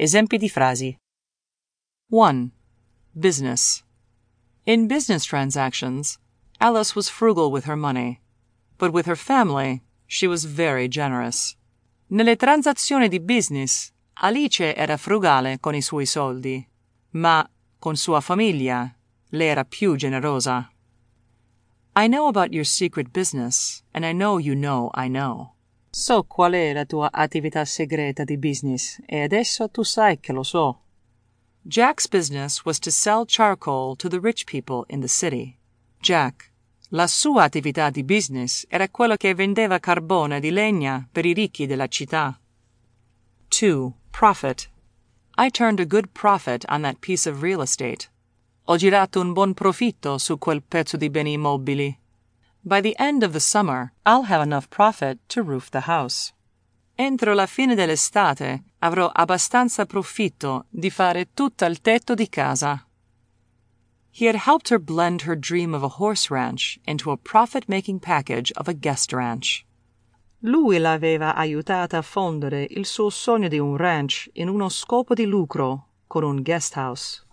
Esempi di frasi. 1. Business. In business transactions, Alice was frugal with her money, but with her family, she was very generous. Nelle transazioni di business, Alice era frugale con i suoi soldi, ma con sua famiglia le era più generosa. I know about your secret business, and I know you know I know. So qual è la tua attività segreta di business e adesso tu sai che lo so. Jack's business was to sell charcoal to the rich people in the city. Jack, la sua attività di business era quello che vendeva carbone di legna per i ricchi della città. 2. Profit. I turned a good profit on that piece of real estate. Ho girato un buon profitto su quel pezzo di beni immobili. By the end of the summer, I'll have enough profit to roof the house. Entro la fine dell'estate avrò abbastanza profitto di fare tutto il tetto di casa. He had helped her blend her dream of a horse ranch into a profit making package of a guest ranch. Lui l'aveva aiutata a fondere il suo sogno di un ranch in uno scopo di lucro con un guest house.